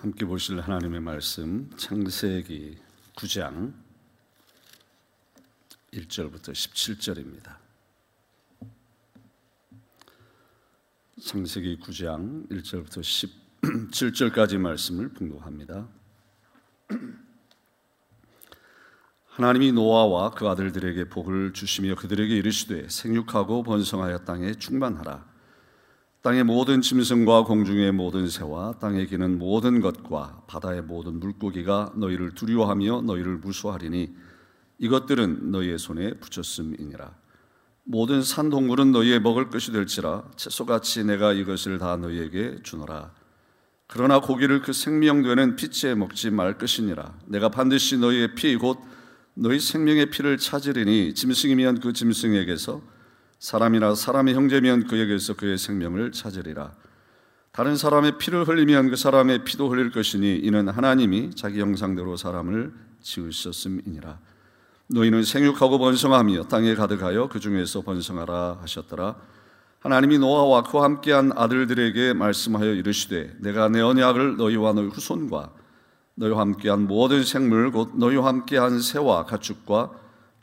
함께 보실 하나님의 말씀 창세기 9장 1절부터 17절입니다. 창세기 9장 1절부터 17절까지 말씀을 분독합니다. 하나님이 노아와 그 아들들에게 복을 주시며 그들에게 이르시되 생육하고 번성하여 땅에 충만하라 땅의 모든 짐승과 공중의 모든 새와 땅에 기는 모든 것과 바다의 모든 물고기가 너희를 두려워하며 너희를 무수하리니 이것들은 너희의 손에 붙였음이니라. 모든 산 동물은 너희의 먹을 것이 될지라 채소같이 내가 이것을 다 너희에게 주노라. 그러나 고기를 그 생명되는 피치에 먹지 말 것이니라. 내가 반드시 너희의 피 곧 너희 생명의 피를 찾으리니 짐승이면 그 짐승에게서 사람이나 사람의 형제면 그에게서 그의 생명을 찾으리라. 다른 사람의 피를 흘리면 그 사람의 피도 흘릴 것이니 이는 하나님이 자기 형상대로 사람을 지으셨음이니라. 너희는 생육하고 번성하며 땅에 가득하여 그 중에서 번성하라 하셨더라. 하나님이 노아와 그와 함께한 아들들에게 말씀하여 이르시되 내가 내 언약을 너희와 너희 후손과 너희와 함께한 모든 생물 곧 너희와 함께한 새와 가축과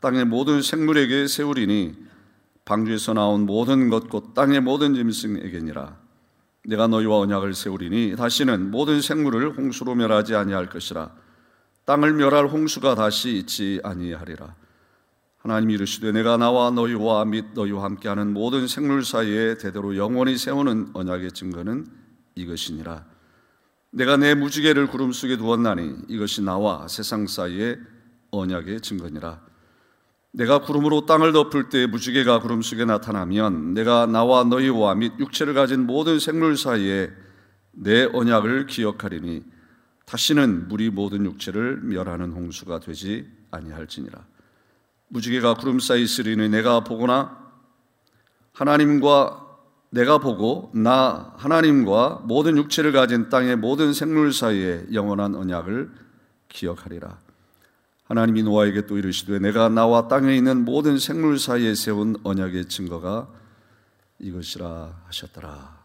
땅의 모든 생물에게 세우리니 방주에서 나온 모든 것 곧 땅의 모든 짐승에게니라. 내가 너희와 언약을 세우리니 다시는 모든 생물을 홍수로 멸하지 아니할 것이라. 땅을 멸할 홍수가 다시 있지 아니하리라. 하나님이 이르시되 내가 나와 너희와 및 너희와 함께하는 모든 생물 사이에 대대로 영원히 세우는 언약의 증거는 이것이니라. 내가 내 무지개를 구름 속에 두었나니 이것이 나와 세상 사이의 언약의 증거니라 내가 구름으로 땅을 덮을 때 무지개가 구름 속에 나타나면 내가 나와 너희와 및 육체를 가진 모든 생물 사이에 내 언약을 기억하리니 다시는 물이 모든 육체를 멸하는 홍수가 되지 아니할지니라. 무지개가 구름 사이 있으리니 내가 보거나 하나님과 내가 보고 나 하나님과 모든 육체를 가진 땅의 모든 생물 사이에 영원한 언약을 기억하리라. 하나님이 노아에게 또 이르시되 내가 나와 땅에 있는 모든 생물 사이에 세운 언약의 증거가 이것이라 하셨더라.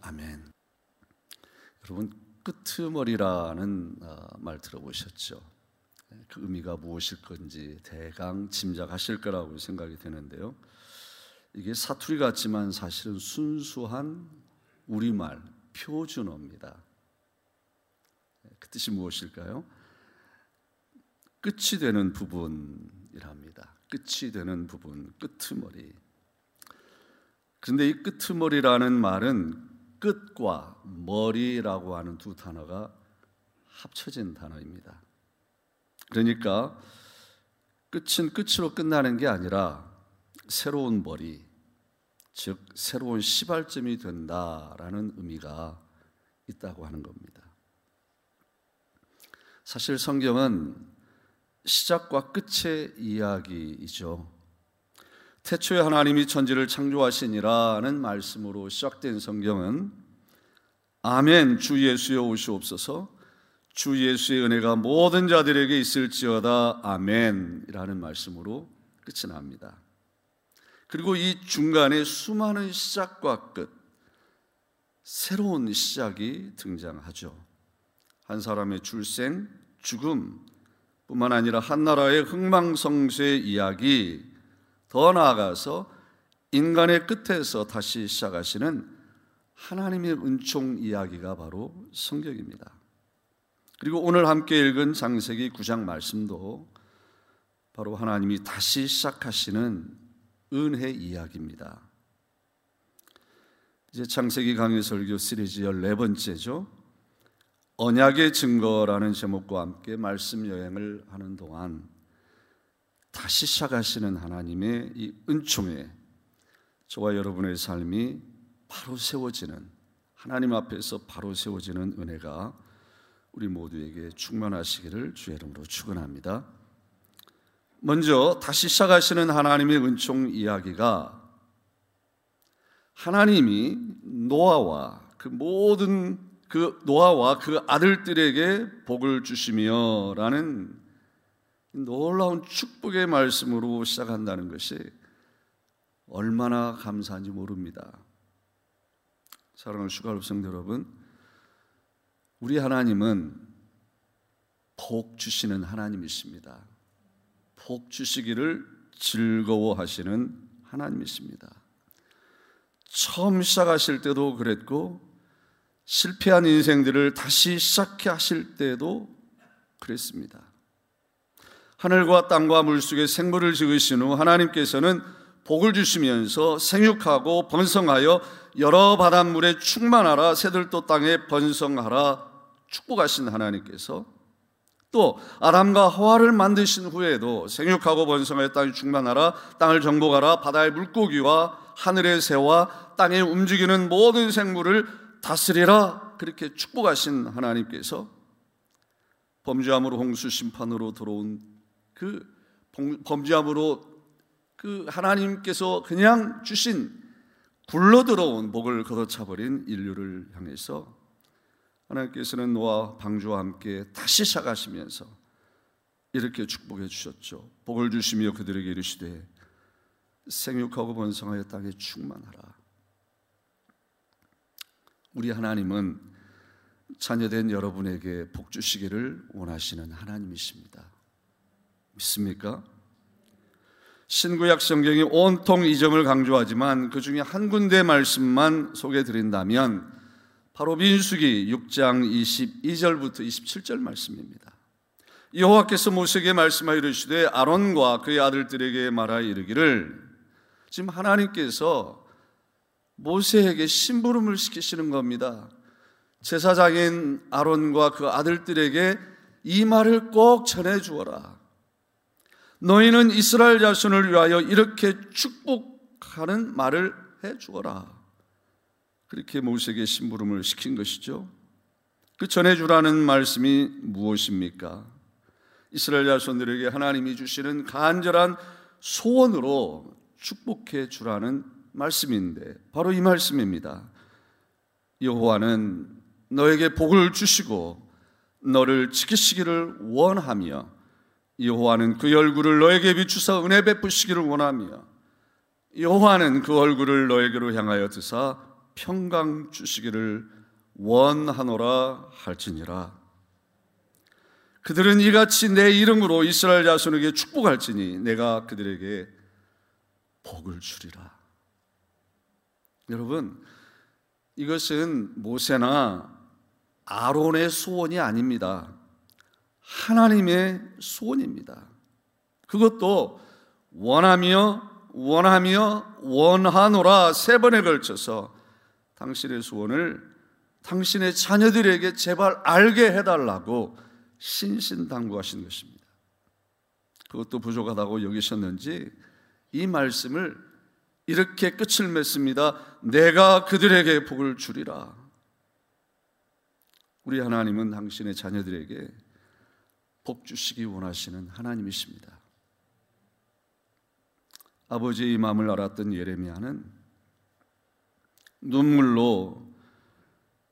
아멘. 여러분 끄트머리라는 어, 말 들어보셨죠? 그 의미가 무엇일 건지 대강 짐작하실 거라고 생각이 되는데요. 이게 사투리 같지만 사실은 순수한 우리말 표준어입니다. 그 뜻이 무엇일까요? 끝이 되는 부분이랍니다. 끝이 되는 부분, 끄트머리. 그런데 이 끄트머리라는 말은 끝과 머리라고 하는 두 단어가 합쳐진 단어입니다. 그러니까 끝은 끝으로 끝나는 게 아니라 새로운 머리, 즉 새로운 시발점이 된다라는 의미가 있다고 하는 겁니다. 사실 성경은 시작과 끝의 이야기이죠. 태초에 하나님이 천지를 창조하시니라는 말씀으로 시작된 성경은 아멘 주 예수여 오시옵소서 주 예수의 은혜가 모든 자들에게 있을지어다 아멘이라는 말씀으로 끝이 납니다. 그리고 이 중간에 수많은 시작과 끝 새로운 시작이 등장하죠. 한 사람의 출생, 죽음, 뿐만 아니라 한 나라의 흥망성쇠의 이야기, 더 나아가서 인간의 끝에서 다시 시작하시는 하나님의 은총 이야기가 바로 성경입니다. 그리고 오늘 함께 읽은 장세기 9장 말씀도 바로 하나님이 다시 시작하시는 은혜 이야기입니다. 이제 창세기 강의 설교 시리즈 14번째죠. 언약의 증거라는 제목과 함께 말씀 여행을 하는 동안 다시 시작하시는 하나님의 이 은총에 저와 여러분의 삶이 바로 세워지는 하나님 앞에서 바로 세워지는 은혜가 우리 모두에게 충만하시기를 주의 이름으로 축원합니다. 먼저 다시 시작하시는 하나님의 은총 이야기가 하나님이 노아와 그 모든 그 노아와 그 아들들에게 복을 주시며라는 놀라운 축복의 말씀으로 시작한다는 것이 얼마나 감사한지 모릅니다. 사랑하는 슈가룹 성도 여러분, 우리 하나님은 복 주시는 하나님이십니다. 복 주시기를 즐거워하시는 하나님이십니다. 처음 시작하실 때도 그랬고 실패한 인생들을 다시 시작해 하실 때도 그랬습니다. 하늘과 땅과 물속에 생물을 지으신 후 하나님께서는 복을 주시면서 생육하고 번성하여 여러 바닷물에 충만하라 새들도 땅에 번성하라 축복하신 하나님께서 또 아담과 하와를 만드신 후에도 생육하고 번성하여 땅이 충만하라 땅을 정복하라 바다의 물고기와 하늘의 새와 땅에 움직이는 모든 생물을 다스리라 그렇게 축복하신 하나님께서 범죄함으로 홍수 심판으로 들어온 그 범죄함으로 그 하나님께서 그냥 주신 굴러 들어온 복을 걷어차 버린 인류를 향해서 하나님께서는 노아 방주와 함께 다시 시작하시면서 이렇게 축복해 주셨죠. 복을 주시며 그들에게 이르시되 생육하고 번성하여 땅에 충만하라. 우리 하나님은 자녀된 여러분에게 복 주시기를 원하시는 하나님이십니다. 믿습니까? 신구약 성경이 온통 이 점을 강조하지만 그 중에 한 군데 말씀만 소개해 드린다면 바로 민수기 6장 22절부터 27절 말씀입니다. 여호와께서 모세에게 말씀하여 이르시되 아론과 그의 아들들에게 말하여 이르기를 지금 하나님께서 모세에게 심부름을 시키시는 겁니다. 제사장인 아론과 그 아들들에게 이 말을 꼭 전해 주어라. 너희는 이스라엘 자손을 위하여 이렇게 축복하는 말을 해 주어라. 그렇게 모세에게 심부름을 시킨 것이죠. 그 전해 주라는 말씀이 무엇입니까? 이스라엘 자손들에게 하나님이 주시는 간절한 소원으로 축복해 주라는 말씀인데 바로 이 말씀입니다. 여호와는 너에게 복을 주시고 너를 지키시기를 원하며 여호와는 그 얼굴을 너에게 비추사 은혜 베푸시기를 원하며 여호와는 그 얼굴을 너에게로 향하여 드사 평강 주시기를 원하노라 할지니라. 그들은 이같이 내 이름으로 이스라엘 자손에게 축복할지니 내가 그들에게 복을 주리라. 여러분, 이것은 모세나 아론의 소원이 아닙니다. 하나님의 소원입니다. 그것도 원하며 원하며 원하노라 세 번에 걸쳐서 당신의 소원을 당신의 자녀들에게 제발 알게 해달라고 신신당부하신 것입니다. 그것도 부족하다고 여기셨는지 이 말씀을 이렇게 끝을 맺습니다. 내가 그들에게 복을 주리라. 우리 하나님은 당신의 자녀들에게 복 주시기 원하시는 하나님이십니다. 아버지의 마음을 알았던 예레미야는 눈물로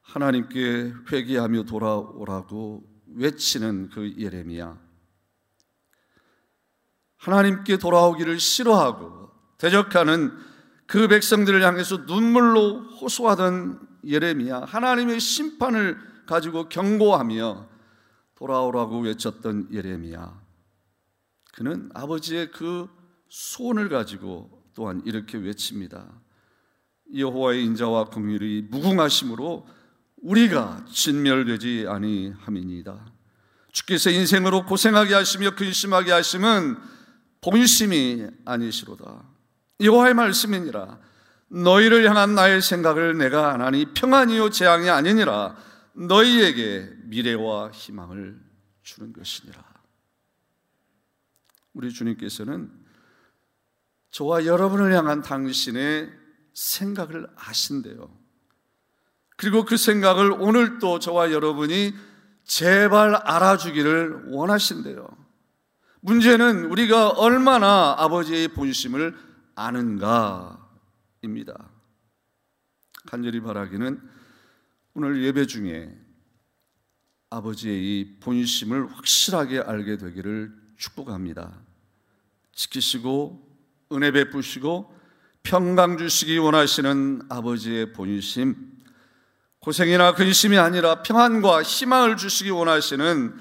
하나님께 회개하며 돌아오라고 외치는 그 예레미야. 하나님께 돌아오기를 싫어하고 대적하는 그 백성들을 향해서 눈물로 호소하던 예레미야. 하나님의 심판을 가지고 경고하며 돌아오라고 외쳤던 예레미야. 그는 아버지의 그 소원을 가지고 또한 이렇게 외칩니다. 여호와의 인자와 긍휼이 무궁하심으로 우리가 진멸되지 아니함이니이다. 주께서 인생으로 고생하게 하시며 근심하게 하심은 본심이 아니시로다. 여호와의 말씀이니라. 너희를 향한 나의 생각을 내가 안 하니 평안이요 재앙이 아니니라. 너희에게 미래와 희망을 주는 것이니라. 우리 주님께서는 저와 여러분을 향한 당신의 생각을 아신대요. 그리고 그 생각을 오늘 또 저와 여러분이 제발 알아주기를 원하신대요. 문제는 우리가 얼마나 아버지의 본심을 아는가입니다. 간절히 바라기는 오늘 예배 중에 아버지의 이 본심을 확실하게 알게 되기를 축복합니다. 지키시고 은혜 베푸시고 평강 주시기 원하시는 아버지의 본심 고생이나 근심이 아니라 평안과 희망을 주시기 원하시는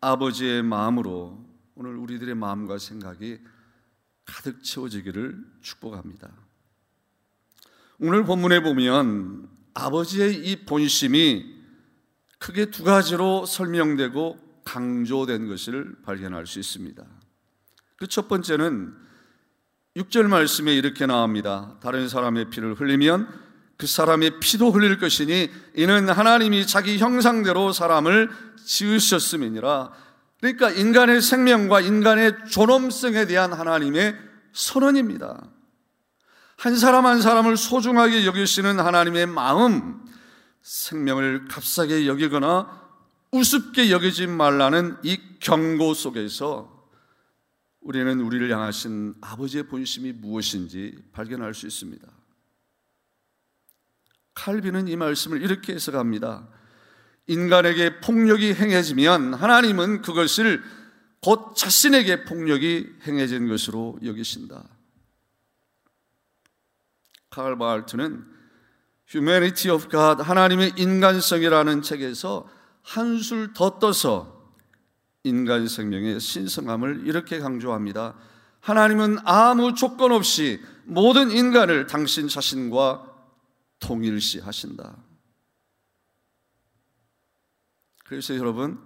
아버지의 마음으로 오늘 우리들의 마음과 생각이 가득 채워지기를 축복합니다. 오늘 본문에 보면 아버지의 이 본심이 크게 두 가지로 설명되고 강조된 것을 발견할 수 있습니다. 그 첫 번째는 6절 말씀에 이렇게 나옵니다. 다른 사람의 피를 흘리면 그 사람의 피도 흘릴 것이니 이는 하나님이 자기 형상대로 사람을 지으셨음이니라. 그러니까 인간의 생명과 인간의 존엄성에 대한 하나님의 선언입니다. 한 사람 한 사람을 소중하게 여기시는 하나님의 마음, 생명을 값싸게 여기거나 우습게 여기지 말라는 이 경고 속에서 우리는 우리를 향하신 아버지의 본심이 무엇인지 발견할 수 있습니다. 칼빈은 이 말씀을 이렇게 해석합니다. 인간에게 폭력이 행해지면 하나님은 그것을 곧 자신에게 폭력이 행해진 것으로 여기신다. 칼 바알트는 Humanity of God, 하나님의 인간성이라는 책에서 한술 더 떠서 인간 생명의 신성함을 이렇게 강조합니다. 하나님은 아무 조건 없이 모든 인간을 당신 자신과 통일시 하신다. 그래서 여러분,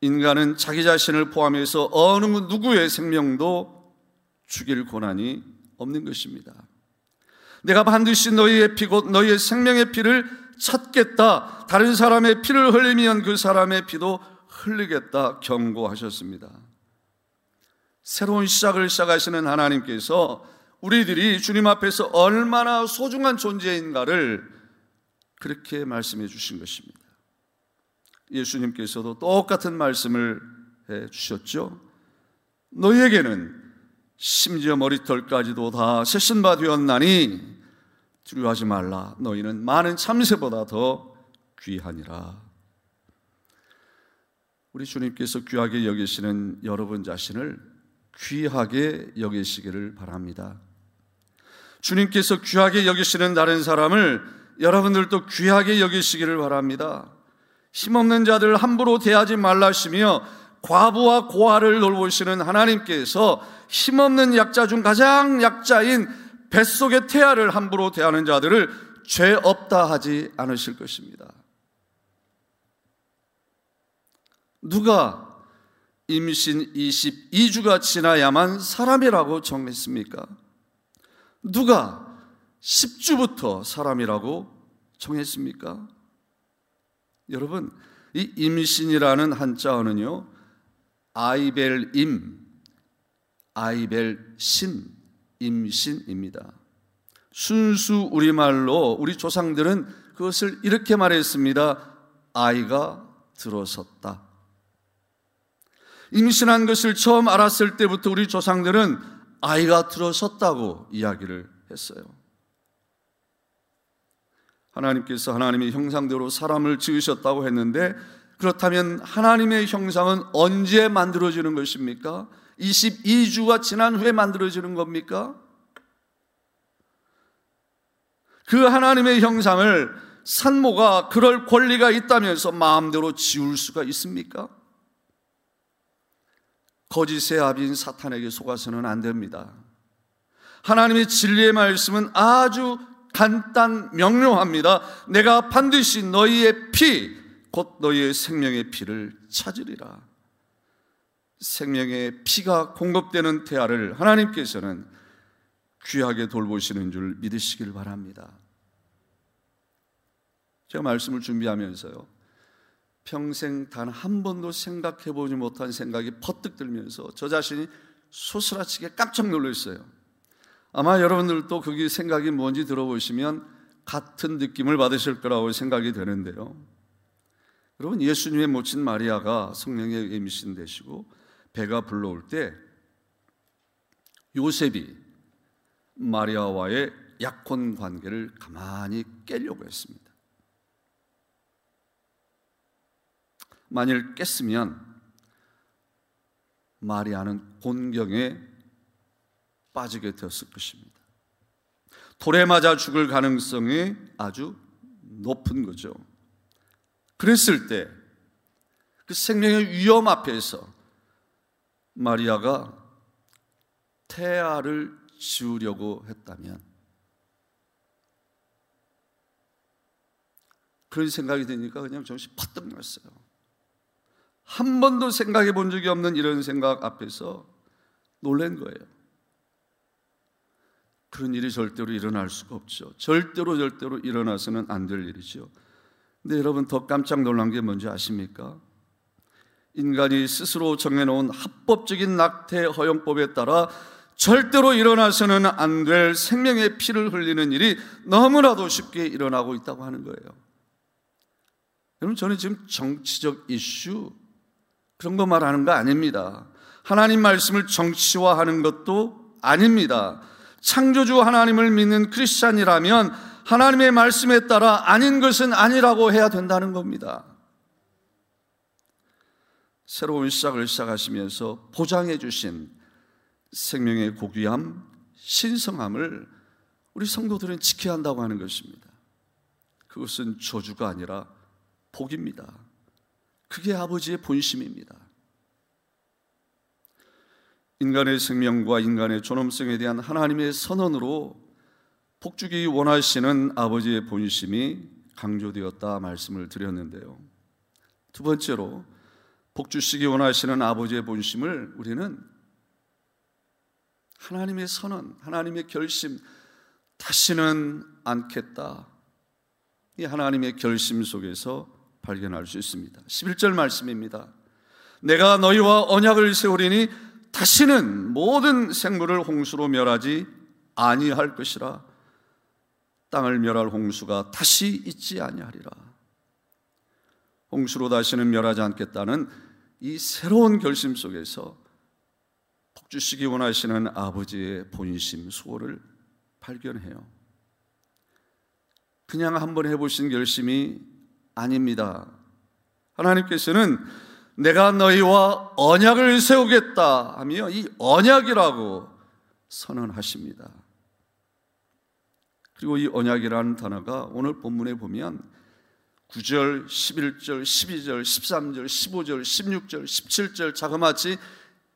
인간은 자기 자신을 포함해서 어느 누구의 생명도 죽일 권한이 없는 것입니다. 내가 반드시 너희의 피, 곧 너희의 생명의 피를 찾겠다. 다른 사람의 피를 흘리면 그 사람의 피도 흘리겠다 경고하셨습니다. 새로운 시작을 시작하시는 하나님께서 우리들이 주님 앞에서 얼마나 소중한 존재인가를 그렇게 말씀해 주신 것입니다. 예수님께서도 똑같은 말씀을 해 주셨죠. 너희에게는 심지어 머리털까지도 다 세신 바 되었나니 두려워하지 말라. 너희는 많은 참새보다 더 귀하니라. 우리 주님께서 귀하게 여기시는 여러분 자신을 귀하게 여기시기를 바랍니다. 주님께서 귀하게 여기시는 다른 사람을 여러분들도 귀하게 여기시기를 바랍니다. 힘없는 자들 함부로 대하지 말라시며 과부와 고아를 돌보시는 하나님께서 힘없는 약자 중 가장 약자인 뱃속의 태아를 함부로 대하는 자들을 죄 없다 하지 않으실 것입니다. 누가 임신 22주가 지나야만 사람이라고 정했습니까? 누가 10주부터 사람이라고 정했습니까? 여러분, 이 임신이라는 한자어는요, 아이벨 임, 아이벨 신, 임신입니다. 순수 우리말로 우리 조상들은 그것을 이렇게 말했습니다. 아이가 들어섰다. 임신한 것을 처음 알았을 때부터 우리 조상들은 아이가 들어섰다고 이야기를 했어요. 하나님께서 하나님의 형상대로 사람을 지으셨다고 했는데 그렇다면 하나님의 형상은 언제 만들어지는 것입니까? 22주가 지난 후에 만들어지는 겁니까? 그 하나님의 형상을 산모가 그럴 권리가 있다면서 마음대로 지울 수가 있습니까? 거짓의 아비인 사탄에게 속아서는 안 됩니다. 하나님의 진리의 말씀은 아주 간단 명료합니다. 내가 반드시 너희의 피, 곧 너희의 생명의 피를 찾으리라. 생명의 피가 공급되는 태아를 하나님께서는 귀하게 돌보시는 줄 믿으시길 바랍니다. 제가 말씀을 준비하면서요. 평생 단 한 번도 생각해 보지 못한 생각이 퍼뜩 들면서 저 자신이 소스라치게 깜짝 놀랐어요. 아마 여러분들도 그게 생각이 뭔지 들어보시면 같은 느낌을 받으실 거라고 생각이 되는데요. 여러분 예수님의 모친 마리아가 성령의 임신 되시고 배가 불러올 때 요셉이 마리아와의 약혼 관계를 가만히 깨려고 했습니다. 만일 깼으면 마리아는 곤경에 빠지게 되었을 것입니다. 돌에 맞아 죽을 가능성이 아주 높은 거죠. 그랬을 때 그 생명의 위험 앞에서 마리아가 태아를 지우려고 했다면 그런 생각이 드니까 그냥 정신 퍼뜩 났어요. 한 번도 생각해 본 적이 없는 이런 생각 앞에서 놀란 거예요. 그런 일이 절대로 일어날 수가 없죠. 절대로 절대로 일어나서는 안 될 일이죠. 근데 여러분 더 깜짝 놀란 게 뭔지 아십니까? 인간이 스스로 정해놓은 합법적인 낙태 허용법에 따라 절대로 일어나서는 안 될 생명의 피를 흘리는 일이 너무나도 쉽게 일어나고 있다고 하는 거예요. 여러분, 저는 지금 정치적 이슈 그런 거 말하는 거 아닙니다. 하나님 말씀을 정치화하는 것도 아닙니다. 창조주 하나님을 믿는 크리스찬이라면 하나님의 말씀에 따라 아닌 것은 아니라고 해야 된다는 겁니다. 새로운 시작을 시작하시면서 보장해 주신 생명의 고귀함, 신성함을 우리 성도들은 지켜야 한다고 하는 것입니다. 그것은 저주가 아니라 복입니다. 그게 아버지의 본심입니다. 인간의 생명과 인간의 존엄성에 대한 하나님의 선언으로 복주기 원하시는 아버지의 본심이 강조되었다 말씀을 드렸는데요. 두 번째로 복주시기 원하시는 아버지의 본심을 우리는 하나님의 선언, 하나님의 결심, 다시는 않겠다. 이 하나님의 결심 속에서 발견할 수 있습니다. 11절 말씀입니다. 내가 너희와 언약을 세우리니 다시는 모든 생물을 홍수로 멸하지 아니할 것이라 땅을 멸할 홍수가 다시 있지 아니하리라 홍수로 다시는 멸하지 않겠다는 이 새로운 결심 속에서 복 주시기 원하시는 아버지의 본심 수호를 발견해요. 그냥 한번 해보신 결심이 아닙니다. 하나님께서는 내가 너희와 언약을 세우겠다 하며 이 언약이라고 선언하십니다. 그리고 이 언약이라는 단어가 오늘 본문에 보면 9절, 11절, 12절, 13절, 15절, 16절, 17절 자그마치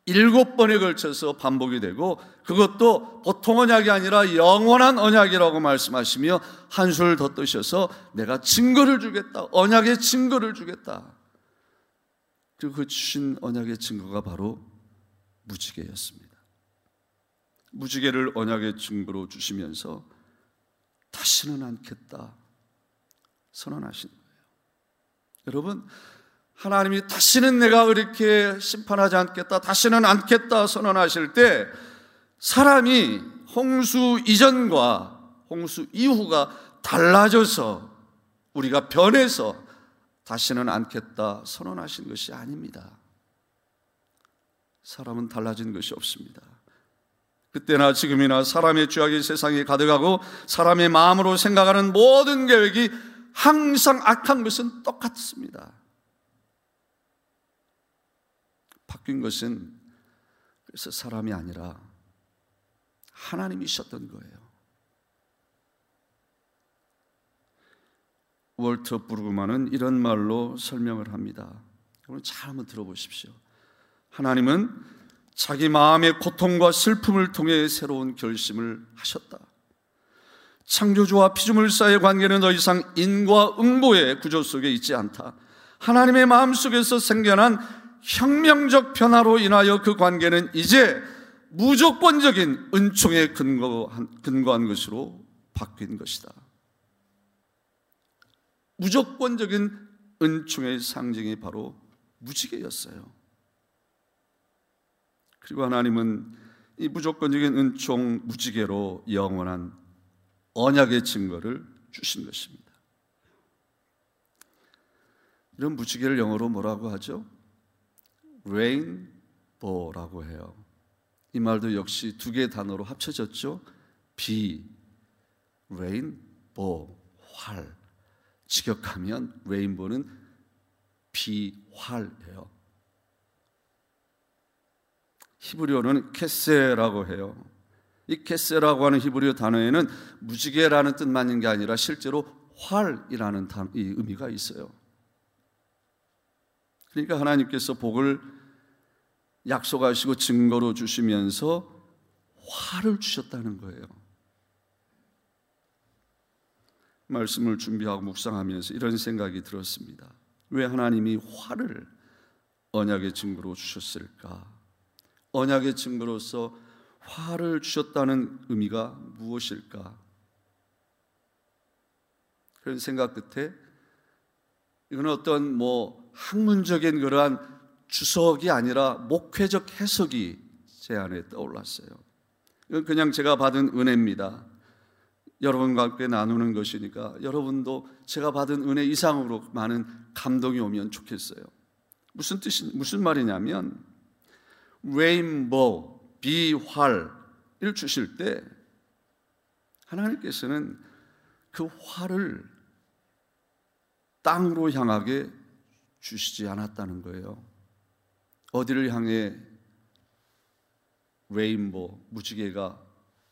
일곱 번에 걸쳐서 반복이 되고 그것도 보통 언약이 아니라 영원한 언약이라고 말씀하시며 한 술 더 뜨셔서 내가 증거를 주겠다. 언약의 증거를 주겠다. 그 주신 언약의 증거가 바로 무지개였습니다. 무지개를 언약의 증거로 주시면서 다시는 않겠다 선언하신 거예요. 여러분, 하나님이 다시는 내가 그렇게 심판하지 않겠다, 다시는 않겠다 선언하실 때 사람이 홍수 이전과 홍수 이후가 달라져서 우리가 변해서 다시는 않겠다 선언하신 것이 아닙니다. 사람은 달라진 것이 없습니다. 그때나 지금이나 사람의 죄악이 세상에 가득하고 사람의 마음으로 생각하는 모든 계획이 항상 악한 것은 똑같습니다. 바뀐 것은 그래서 사람이 아니라 하나님이셨던 거예요. 월터 부르그만은 이런 말로 설명을 합니다. 여러분 잘 한번 들어보십시오. 하나님은 자기 마음의 고통과 슬픔을 통해 새로운 결심을 하셨다. 창조주와 피조물사의 관계는 더 이상 인과 응보의 구조 속에 있지 않다. 하나님의 마음 속에서 생겨난 혁명적 변화로 인하여 그 관계는 이제 무조건적인 은총에 근거한, 근거한 것으로 바뀐 것이다. 무조건적인 은총의 상징이 바로 무지개였어요. 그리고 하나님은 이 무조건적인 은총 무지개로 영원한 언약의 증거를 주신 것입니다. 이런 무지개를 영어로 뭐라고 하죠? 레인보라고 해요. 이 말도 역시 두 개의 단어로 합쳐졌죠. 비, rainbow, 활. 직역하면 rainbow는 비활이에요. 히브리어는 קשת라고 해요. 이 קשת라고 하는 히브리어 단어에는 무지개라는 뜻만 있는 게 아니라 실제로 활이라는 이 의미가 있어요. 그러니까 하나님께서 복을 약속하시고 증거로 주시면서 화를 주셨다는 거예요. 말씀을 준비하고 묵상하면서 이런 생각이 들었습니다. 왜 하나님이 화를 언약의 증거로 주셨을까? 언약의 증거로서 화를 주셨다는 의미가 무엇일까? 그런 생각 끝에 이건 어떤 뭐 학문적인 그러한 주석이 아니라 목회적 해석이 제 안에 떠올랐어요. 이건 그냥 제가 받은 은혜입니다. 여러분과 함께 나누는 것이니까 여러분도 제가 받은 은혜 이상으로 많은 감동이 오면 좋겠어요. 무슨 뜻이 무슨 말이냐면 레인보우 비활을 주실 때 하나님께서는 그 활을 땅으로 향하게 주시지 않았다는 거예요. 어디를 향해 레인보 무지개가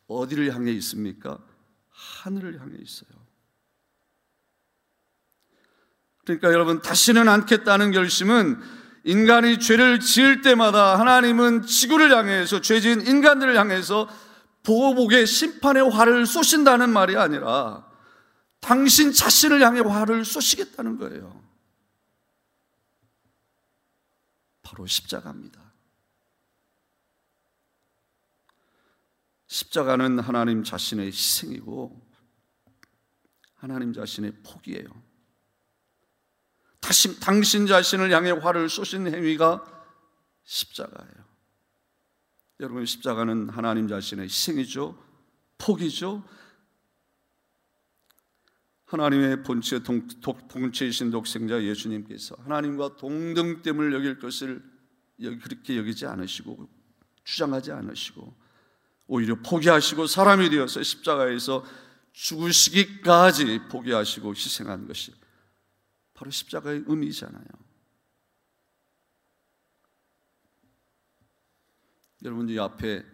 어디를 향해 있습니까? 하늘을 향해 있어요. 그러니까 여러분 다시는 않겠다는 결심은 인간이 죄를 지을 때마다 하나님은 지구를 향해서 죄진 인간들을 향해서 보복의 심판의 화를 쏘신다는 말이 아니라 당신 자신을 향해 화를 쏘시겠다는 거예요. 바로 십자가입니다. 십자가는 하나님 자신의 희생이고 하나님 자신의 포기예요. 다시, 당신 자신을 향해 화를 쏘신 행위가 십자가예요. 여러분, 십자가는 하나님 자신의 희생이죠. 포기죠. 하나님의 본체 동, 본체이신 독생자 예수님께서 하나님과 동등됨을 여길 것을 그렇게 여기지 않으시고 주장하지 않으시고 오히려 포기하시고 사람이 되어서 십자가에서 죽으시기까지 포기하시고 희생한 것이 바로 십자가의 의미잖아요. 여러분 이 앞에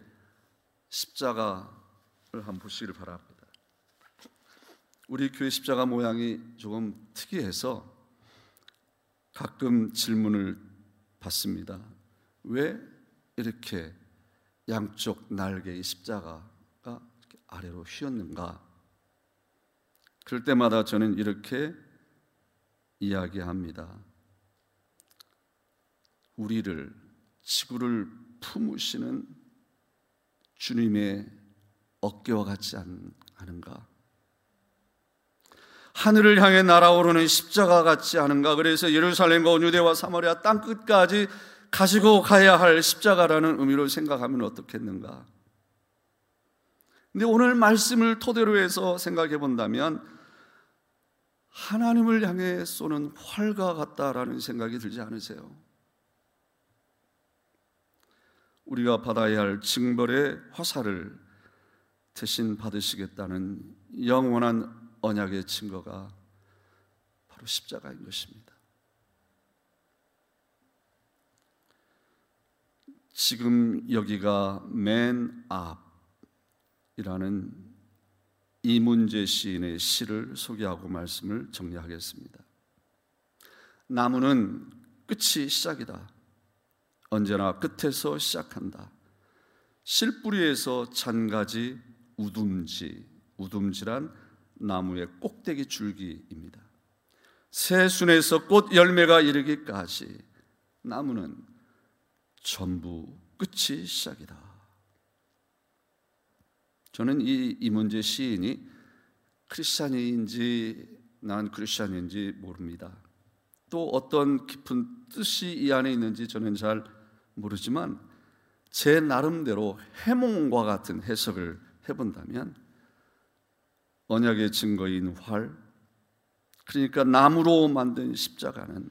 십자가를 한번 보시기를 바랍니다. 우리 교회 십자가 모양이 조금 특이해서 가끔 질문을 받습니다. 왜 이렇게 양쪽 날개의 십자가가 아래로 휘었는가? 그럴 때마다 저는 이렇게 이야기합니다. 우리를 지구를 품으시는 주님의 어깨와 같지 않은가? 하늘을 향해 날아오르는 십자가 같지 않은가? 그래서 예루살렘과 유대와 사마리아 땅 끝까지 가지고 가야 할 십자가라는 의미로 생각하면 어떻겠는가? 근데 오늘 말씀을 토대로 해서 생각해 본다면 하나님을 향해 쏘는 활과 같다라는 생각이 들지 않으세요? 우리가 받아야 할 징벌의 화살을 대신 받으시겠다는 영원한 언약의 증거가 바로 십자가인 것입니다. 지금 여기가 맨 앞이라는 이문재 시인의 시를 소개하고 말씀을 정리하겠습니다. 나무는 끝이 시작이다. 언제나 끝에서 시작한다. 실뿌리에서 잔가지 우둠지, 우둠지란 나무의 꼭대기 줄기입니다. 새순에서 꽃 열매가 이르기까지 나무는 전부 끝이 시작이다. 저는 이 이문재 시인이 크리스찬인지 난 크리스찬인지 모릅니다. 또 어떤 깊은 뜻이 이 안에 있는지 저는 잘 모르지만 제 나름대로 해몽과 같은 해석을 해본다면 언약의 증거인 활, 그러니까 나무로 만든 십자가는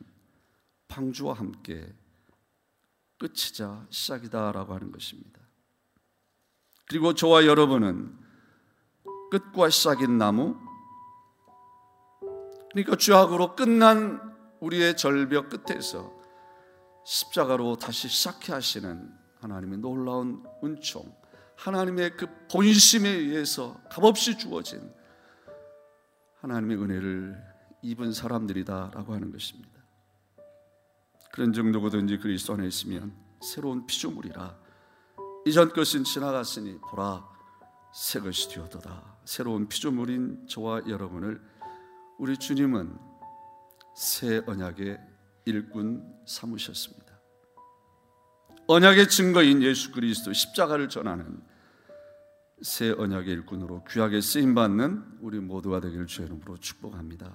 방주와 함께 끝이자 시작이다라고 하는 것입니다. 그리고 저와 여러분은 끝과 시작인 나무, 그러니까 죄악으로 끝난 우리의 절벽 끝에서 십자가로 다시 시작해 하시는 하나님의 놀라운 은총, 하나님의 그 본심에 의해서 값없이 주어진 하나님의 은혜를 입은 사람들이다라고 하는 것입니다. 그런 정도거든지 그리스도 안에 있으면 새로운 피조물이라 이전 것은 지나갔으니 보라 새 것이 되었도다. 새로운 피조물인 저와 여러분을 우리 주님은 새 언약의 일꾼 삼으셨습니다. 언약의 증거인 예수 그리스도 십자가를 전하는 새 언약의 일꾼으로 귀하게 쓰임 받는 우리 모두가 되기를 주의 이름으로 축복합니다.